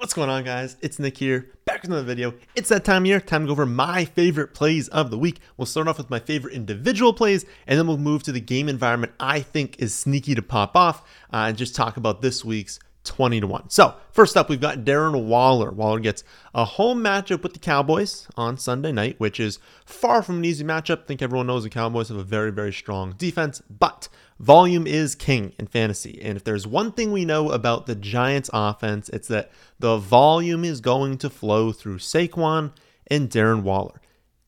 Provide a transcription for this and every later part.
What's going on, guys? It's Nick here, back with another video. It's that time of year, time to go over my favorite plays of the week. We'll start off with my favorite individual plays, and then we'll move to the game environment I think is sneaky to pop off, uh, and just talk about this week's 20 to 1. So, first up, we've got Darren Waller. Waller gets a home matchup with the Cowboys on Sunday night, which is far from an easy matchup. I think everyone knows the Cowboys have a very, very strong defense, but Volume is king in fantasy. And if there's one thing we know about the Giants offense, it's that the volume is going to flow through Saquon and Darren Waller.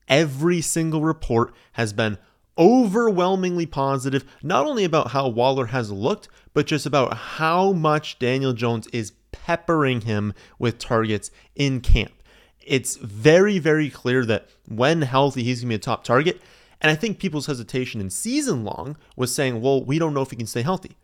Every single report has been overwhelmingly positive, not only about how Waller has looked, but just about how much Daniel Jones is peppering him with targets in camp. It's very, very clear that when healthy, he's going to be a top target. And I think people's hesitation in season long was saying, well, we don't know if he can stay healthy.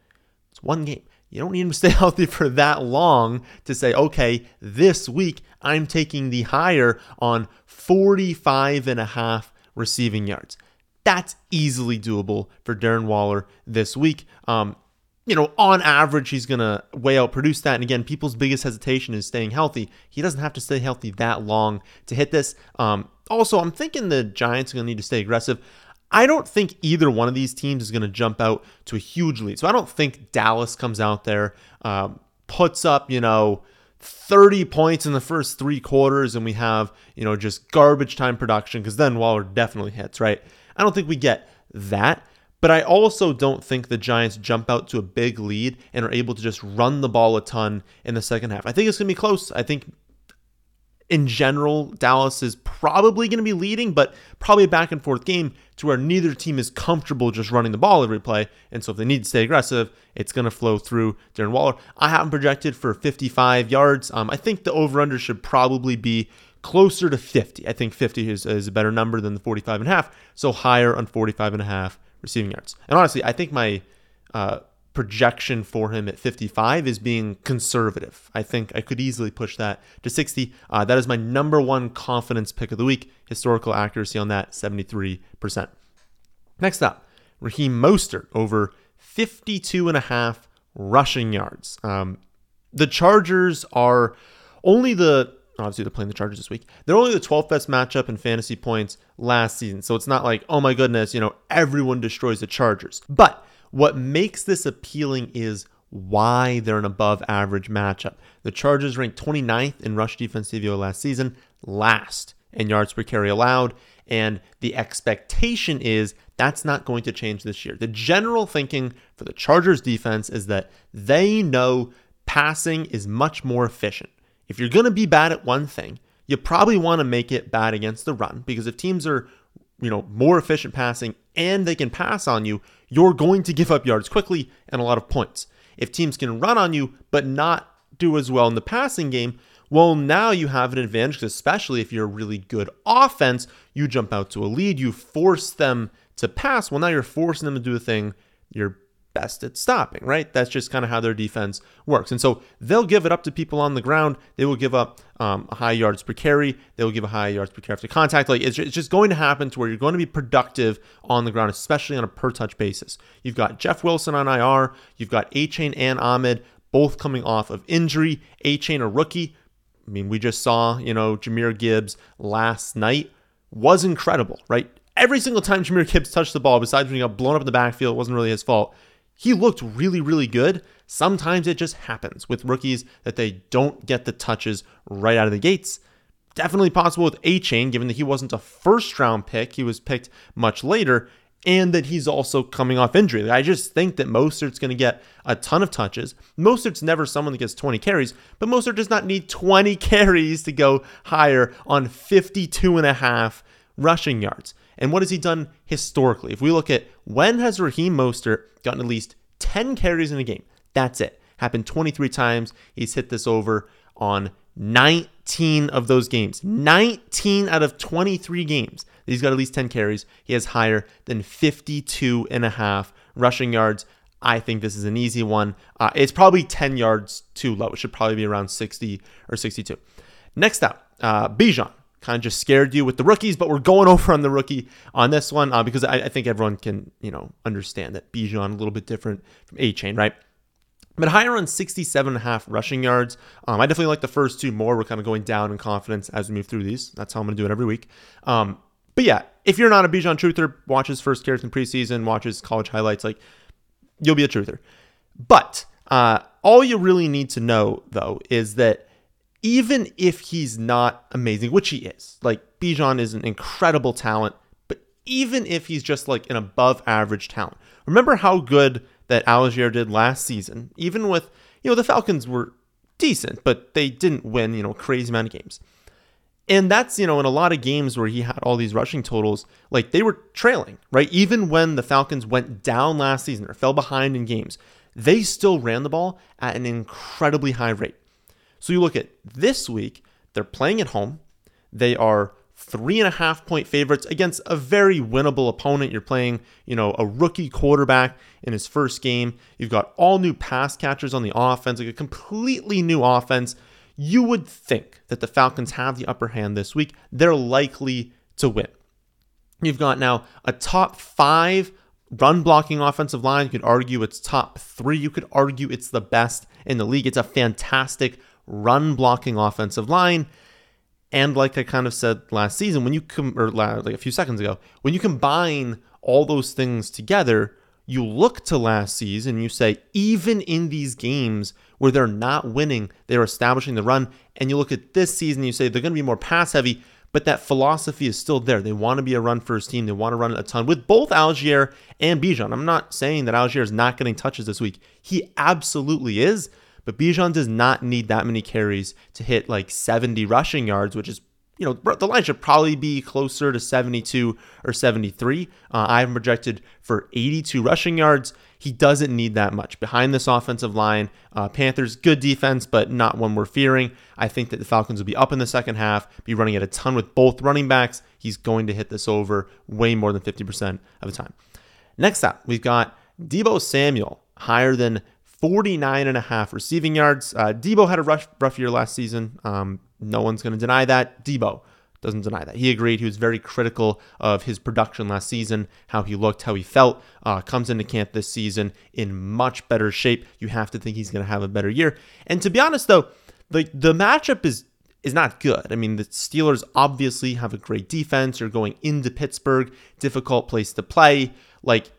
It's one game. You don't need him to stay healthy for that long to say, okay, this week I'm taking the higher on 45 and a half receiving yards. That's easily doable for Darren Waller this week. Um, you know, on average, he's going to way out produce that. And again, people's biggest hesitation is staying healthy. He doesn't have to stay healthy that long to hit this. Um, also, I'm thinking the Giants are going to need to stay aggressive. I don't think either one of these teams is going to jump out to a huge lead. So I don't think Dallas comes out there, um, puts up, you know, 30 points in the first three quarters, and we have, you know, just garbage time production because then Waller definitely hits, right? I don't think we get that. But I also don't think the Giants jump out to a big lead and are able to just run the ball a ton in the second half. I think it's going to be close. I think in general, Dallas is probably going to be leading, but probably a back and forth game to where neither team is comfortable just running the ball every play. And so if they need to stay aggressive, it's going to flow through Darren Waller. I have him projected for 55 yards. Um, I think the over under should probably be closer to 50. I think 50 is, is a better number than the 45 and a half. So higher on 45 and a half receiving yards. And honestly, I think my uh, projection for him at 55 is being conservative. I think I could easily push that to 60. Uh, that is my number one confidence pick of the week. Historical accuracy on that, 73%. Next up, Raheem Mostert over 52 and a half rushing yards. Um, the Chargers are only the obviously they're playing the Chargers this week. They're only the 12th best matchup in fantasy points last season. So it's not like, oh my goodness, you know, everyone destroys the Chargers. But what makes this appealing is why they're an above average matchup. The Chargers ranked 29th in rush defense DVOA last season, last in yards per carry allowed, and the expectation is that's not going to change this year. The general thinking for the Chargers defense is that they know passing is much more efficient. If you're going to be bad at one thing, you probably want to make it bad against the run because if teams are, you know, more efficient passing and they can pass on you, you're going to give up yards quickly and a lot of points. If teams can run on you but not do as well in the passing game, well, now you have an advantage, especially if you're a really good offense. You jump out to a lead, you force them to pass. Well, now you're forcing them to do a thing you're best at stopping, right? That's just kind of how their defense works. And so they'll give it up to people on the ground. They will give up um, high yards per carry. They will give a high yards per carry after contact. Like it's just going to happen to where you're going to be productive on the ground, especially on a per touch basis. You've got Jeff Wilson on IR. You've got Achane and Ahmed both coming off of injury. Achane, a rookie. I mean, we just saw, you know, Jahmyr Gibbs last night was incredible, right? Every single time Jahmyr Gibbs touched the ball, besides when he got blown up in the backfield, it wasn't really his fault he looked really, really good. Sometimes it just happens with rookies that they don't get the touches right out of the gates. Definitely possible with Achane, given that he wasn't a first round pick, he was picked much later, and that he's also coming off injury. I just think that Mostert's going to get a ton of touches. Mostert's never someone that gets 20 carries, but Mostert does not need 20 carries to go higher on 52 and a half rushing yards. And what has he done historically? If we look at when has Raheem Mostert gotten at least 10 carries in a game? That's it. Happened 23 times. He's hit this over on 19 of those games. 19 out of 23 games. He's got at least 10 carries. He has higher than 52 and a half rushing yards. I think this is an easy one. Uh, it's probably 10 yards too low. It should probably be around 60 or 62. Next up, uh, Bijan kind of just scared you with the rookies, but we're going over on the rookie on this one uh, because I, I, think everyone can, you know, understand that Bijan a little bit different from Achane, right? but higher on 67 and a half rushing yards. Um, I definitely like the first two more. We're kind of going down in confidence as we move through these. That's how I'm going to do it every week. Um, but yeah, if you're not a Bijan truther, watches first carries in preseason, watches college highlights, like you'll be a truther. But uh, all you really need to know, though, is that even if he's not amazing, which he is, like Bijan is an incredible talent, but even if he's just like an above average talent, remember how good that Allgeier did last season, even with, you know, the Falcons were decent, but they didn't win, you know, crazy amount of games. And that's, you know, in a lot of games where he had all these rushing totals, like they were trailing, right? Even when the Falcons went down last season or fell behind in games, they still ran the ball at an incredibly high rate. So you look at this week, they're playing at home. They are three and a half point favorites against a very winnable opponent. You're playing, you know, a rookie quarterback in his first game. You've got all new pass catchers on the offense, like a completely new offense. You would think that the Falcons have the upper hand this week. They're likely to win. You've got now a top five run blocking offensive line. You could argue it's top three. You could argue it's the best in the league. It's a fantastic run blocking offensive line. And like I kind of said last season, when you come or like a few seconds ago, when you combine all those things together, you look to last season you say, even in these games where they're not winning, they're establishing the run. And you look at this season, you say they're going to be more pass heavy, but that philosophy is still there. They want to be a run first team. They want to run a ton with both Allgeier and Bijan. I'm not saying that Allgeier is not getting touches this week. He absolutely is. But Bijan does not need that many carries to hit like 70 rushing yards, which is, you know, the line should probably be closer to 72 or 73. Uh, I've projected for 82 rushing yards. He doesn't need that much. Behind this offensive line, uh, Panthers, good defense, but not one we're fearing. I think that the Falcons will be up in the second half, be running at a ton with both running backs. He's going to hit this over way more than 50% of the time. Next up, we've got Deebo Samuel, higher than 49 and a half receiving yards. Uh, Deebo had a rough, rough year last season. Um, no one's going to deny that. Deebo doesn't deny that. He agreed. He was very critical of his production last season, how he looked, how he felt. Uh, comes into camp this season in much better shape. You have to think he's going to have a better year. And to be honest, though, the the matchup is is not good. I mean, the Steelers obviously have a great defense. You're going into Pittsburgh, difficult place to play. Like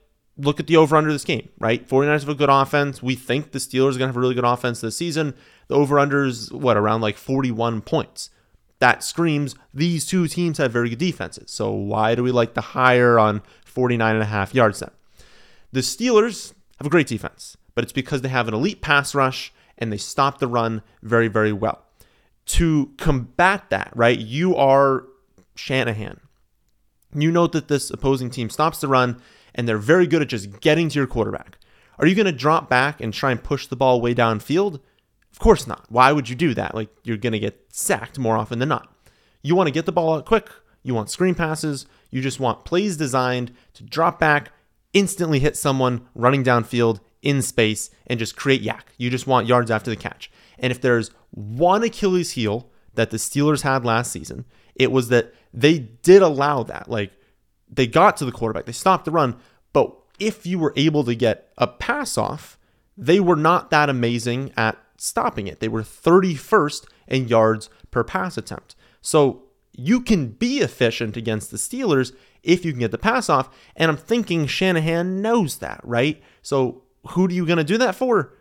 look at the over under this game, right? 49ers have a good offense. We think the Steelers are going to have a really good offense this season. The over under is what, around like 41 points. That screams these two teams have very good defenses. So why do we like the higher on 49 and a half yards then? The Steelers have a great defense, but it's because they have an elite pass rush and they stop the run very, very well. To combat that, right, you are Shanahan. You know that this opposing team stops the run and they're very good at just getting to your quarterback. Are you going to drop back and try and push the ball way downfield? Of course not. Why would you do that? Like you're going to get sacked more often than not. You want to get the ball out quick. You want screen passes. You just want plays designed to drop back, instantly hit someone running downfield in space, and just create YAC. You just want yards after the catch. And if there's one Achilles heel that the Steelers had last season, it was that they did allow that. Like they got to the quarterback, they stopped the run, but if you were able to get a pass off, they were not that amazing at stopping it. They were 31st in yards per pass attempt. So you can be efficient against the Steelers if you can get the pass off. And I'm thinking Shanahan knows that, right? So who are you going to do that for?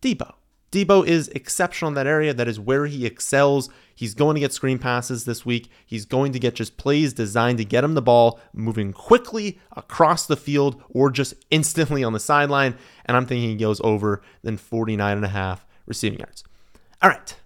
Deebo. Deebo is exceptional in that area. That is where he excels. He's going to get screen passes this week. He's going to get just plays designed to get him the ball moving quickly across the field or just instantly on the sideline. And I'm thinking he goes over than 49 and a half receiving yards. All right,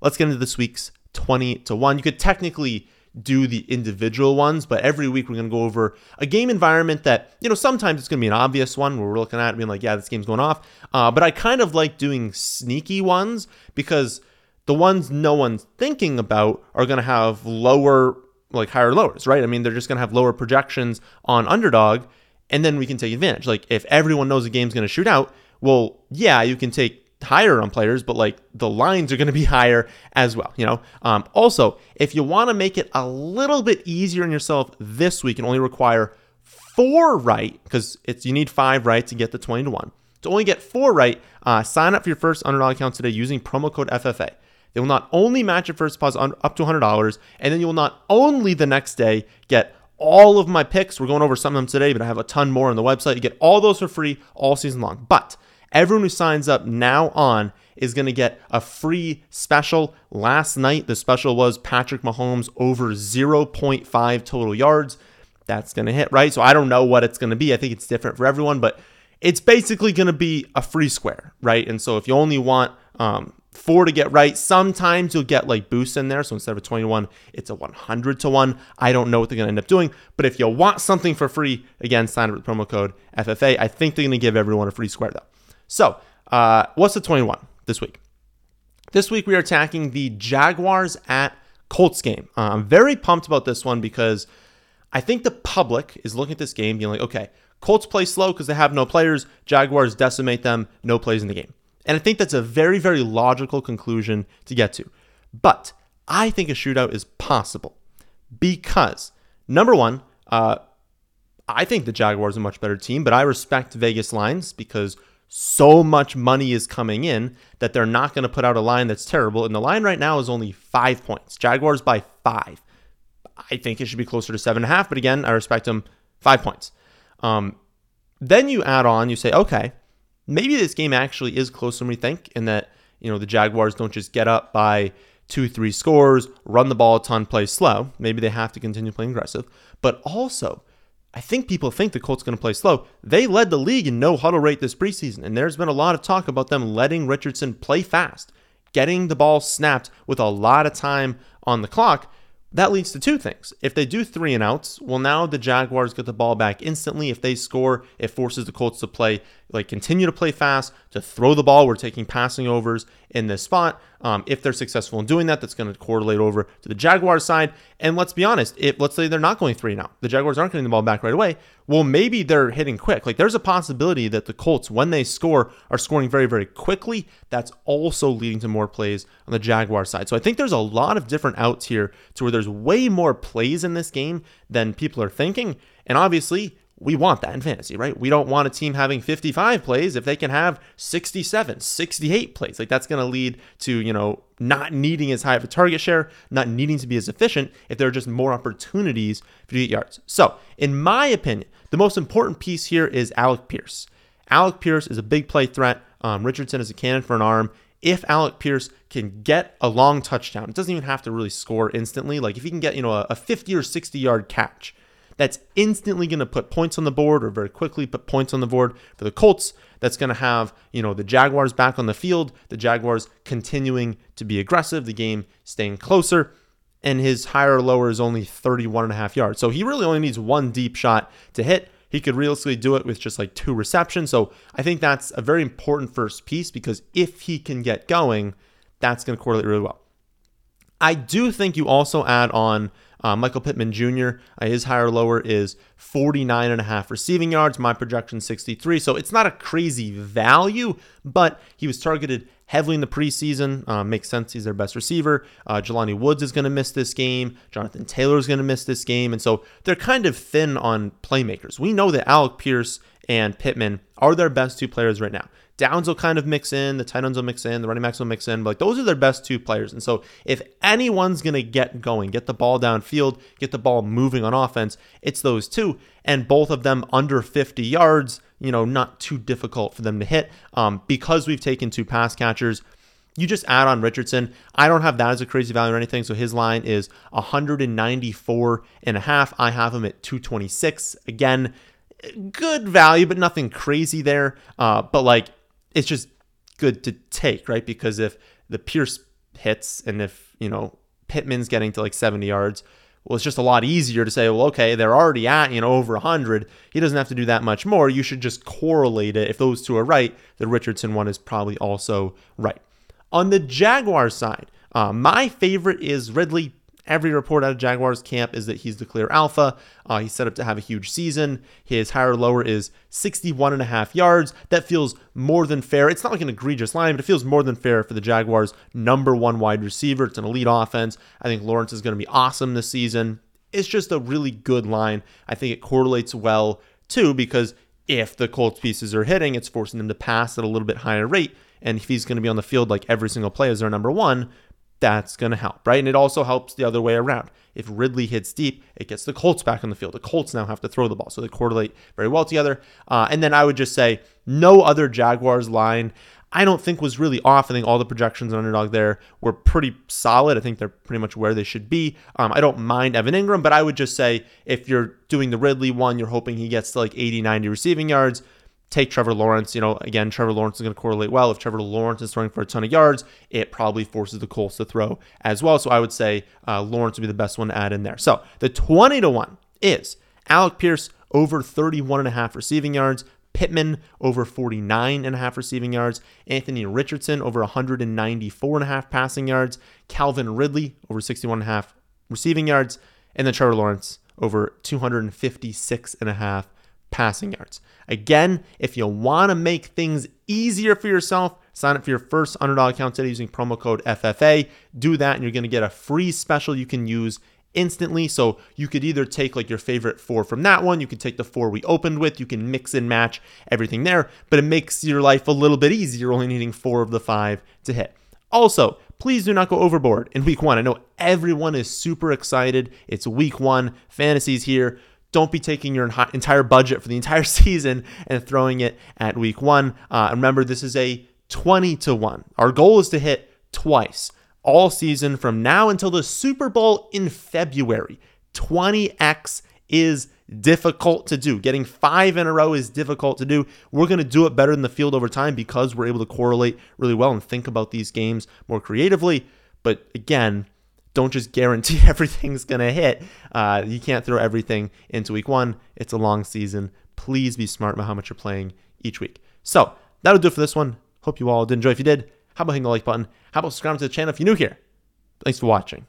let's get into this week's 20 to 1. You could technically do the individual ones, but every week we're going to go over a game environment that, you know, sometimes it's going to be an obvious one where we're looking at it being like, yeah, this game's going off. Uh, but I kind of like doing sneaky ones because the ones no one's thinking about are going to have lower, like higher lowers, right? I mean, they're just going to have lower projections on underdog, and then we can take advantage. Like, if everyone knows the game's going to shoot out, well, yeah, you can take higher on players, but like the lines are going to be higher as well. You know. Um, also, if you want to make it a little bit easier on yourself this week and only require four right, because it's you need five right to get the twenty to one. To only get four right, uh, sign up for your first underdog account today using promo code FFA. They will not only match your first deposit up to $100, and then you will not only the next day get all of my picks. We're going over some of them today, but I have a ton more on the website. You get all those for free all season long. But everyone who signs up now on is going to get a free special. Last night, the special was Patrick Mahomes over 0.5 total yards. That's going to hit, right? So I don't know what it's going to be. I think it's different for everyone, but it's basically going to be a free square, right? And so if you only want um, four to get right. Sometimes you'll get like boosts in there. So instead of a 21, it's a 100 to 1. I don't know what they're going to end up doing. But if you want something for free, again, sign up with promo code FFA. I think they're going to give everyone a free square though. So, uh, what's the 21 this week? This week we are attacking the Jaguars at Colts game. Uh, I'm very pumped about this one because I think the public is looking at this game being like, okay, Colts play slow because they have no players. Jaguars decimate them, no plays in the game. And I think that's a very, very logical conclusion to get to. But I think a shootout is possible because, number one, uh, I think the Jaguars are a much better team, but I respect Vegas lines because so much money is coming in that they're not going to put out a line that's terrible. And the line right now is only five points. Jaguars by five. I think it should be closer to seven and a half, but again, I respect them five points. Um, then you add on, you say, okay, maybe this game actually is closer than we think, in that you know the Jaguars don't just get up by two, three scores, run the ball a ton, play slow. Maybe they have to continue playing aggressive, but also. I think people think the Colts going to play slow. They led the league in no huddle rate this preseason, and there's been a lot of talk about them letting Richardson play fast, getting the ball snapped with a lot of time on the clock that leads to two things. If they do three and outs, well, now the Jaguars get the ball back instantly. If they score, it forces the Colts to play, like continue to play fast, to throw the ball. We're taking passing overs in this spot. Um, if they're successful in doing that, that's going to correlate over to the Jaguars side. And let's be honest, if let's say they're not going three now, the Jaguars aren't getting the ball back right away. Well, maybe they're hitting quick. Like there's a possibility that the Colts, when they score, are scoring very, very quickly. That's also leading to more plays on the Jaguar side. So I think there's a lot of different outs here to where there's way more plays in this game than people are thinking. And obviously, we want that in fantasy, right? We don't want a team having 55 plays if they can have 67, 68 plays. Like that's going to lead to, you know, not needing as high of a target share, not needing to be as efficient if there are just more opportunities for you to get yards. So, in my opinion, the most important piece here is Alec Pierce. Alec Pierce is a big play threat. Um, Richardson is a cannon for an arm. If Alec Pierce can get a long touchdown, it doesn't even have to really score instantly. Like if he can get, you know, a, a 50 or 60 yard catch, that's instantly going to put points on the board or very quickly put points on the board for the Colts. That's going to have, you know, the Jaguars back on the field, the Jaguars continuing to be aggressive, the game staying closer, and his higher or lower is only 31 and a half yards. So he really only needs one deep shot to hit. He could realistically do it with just like two receptions. So I think that's a very important first piece because if he can get going, that's going to correlate really well. I do think you also add on uh, Michael Pittman Jr., uh, his higher lower is 49 and a half receiving yards. My projection 63. So it's not a crazy value, but he was targeted heavily in the preseason. Uh, makes sense. He's their best receiver. Uh, Jelani Woods is going to miss this game. Jonathan Taylor is going to miss this game. And so they're kind of thin on playmakers. We know that Alec Pierce and Pittman are their best two players right now. Downs will kind of mix in, the tight ends will mix in, the running backs will mix in. But like those are their best two players. And so if anyone's gonna get going, get the ball downfield, get the ball moving on offense, it's those two. And both of them under 50 yards, you know, not too difficult for them to hit. Um, because we've taken two pass catchers. You just add on Richardson. I don't have that as a crazy value or anything. So his line is 194 and a half. I have him at 226. Again, good value, but nothing crazy there. Uh, but like it's just good to take, right? Because if the Pierce hits and if, you know, Pittman's getting to like 70 yards, well, it's just a lot easier to say, well, okay, they're already at, you know, over 100. He doesn't have to do that much more. You should just correlate it. If those two are right, the Richardson one is probably also right. On the Jaguar side, uh, my favorite is Ridley Every report out of Jaguars camp is that he's the clear alpha. Uh, he's set up to have a huge season. His higher lower is 61 and a half yards. That feels more than fair. It's not like an egregious line, but it feels more than fair for the Jaguars' number one wide receiver. It's an elite offense. I think Lawrence is going to be awesome this season. It's just a really good line. I think it correlates well too because if the Colts pieces are hitting, it's forcing them to pass at a little bit higher rate. And if he's going to be on the field like every single play as their number one, that's going to help, right? And it also helps the other way around. If Ridley hits deep, it gets the Colts back on the field. The Colts now have to throw the ball, so they correlate very well together. Uh, and then I would just say no other Jaguars line. I don't think was really off. I think all the projections on underdog there were pretty solid. I think they're pretty much where they should be. Um, I don't mind Evan Engram, but I would just say if you're doing the Ridley one, you're hoping he gets to like 80, 90 receiving yards take Trevor Lawrence. You know, again, Trevor Lawrence is going to correlate well. If Trevor Lawrence is throwing for a ton of yards, it probably forces the Colts to throw as well. So I would say uh, Lawrence would be the best one to add in there. So the 20 to 1 is Alec Pierce over 31 and a half receiving yards. Pittman over 49 and a half receiving yards. Anthony Richardson over 194 and a half passing yards. Calvin Ridley over 61 and a half receiving yards. And then Trevor Lawrence over 256 and a half passing yards. Again, if you want to make things easier for yourself, sign up for your first underdog account today using promo code FFA. Do that, and you're going to get a free special you can use instantly. So you could either take like your favorite four from that one, you could take the four we opened with, you can mix and match everything there, but it makes your life a little bit easier, You're only needing four of the five to hit. Also, please do not go overboard in week one. I know everyone is super excited. It's week one, fantasy's here. Don't be taking your entire budget for the entire season and throwing it at week one. Uh, remember, this is a 20 to 1. Our goal is to hit twice all season from now until the Super Bowl in February. 20x is difficult to do. Getting five in a row is difficult to do. We're going to do it better in the field over time because we're able to correlate really well and think about these games more creatively. But again, don't just guarantee everything's going to hit. Uh, you can't throw everything into week one. It's a long season. Please be smart about how much you're playing each week. So that'll do it for this one. Hope you all did enjoy. If you did, how about hitting the like button? How about subscribing to the channel if you're new here? Thanks for watching.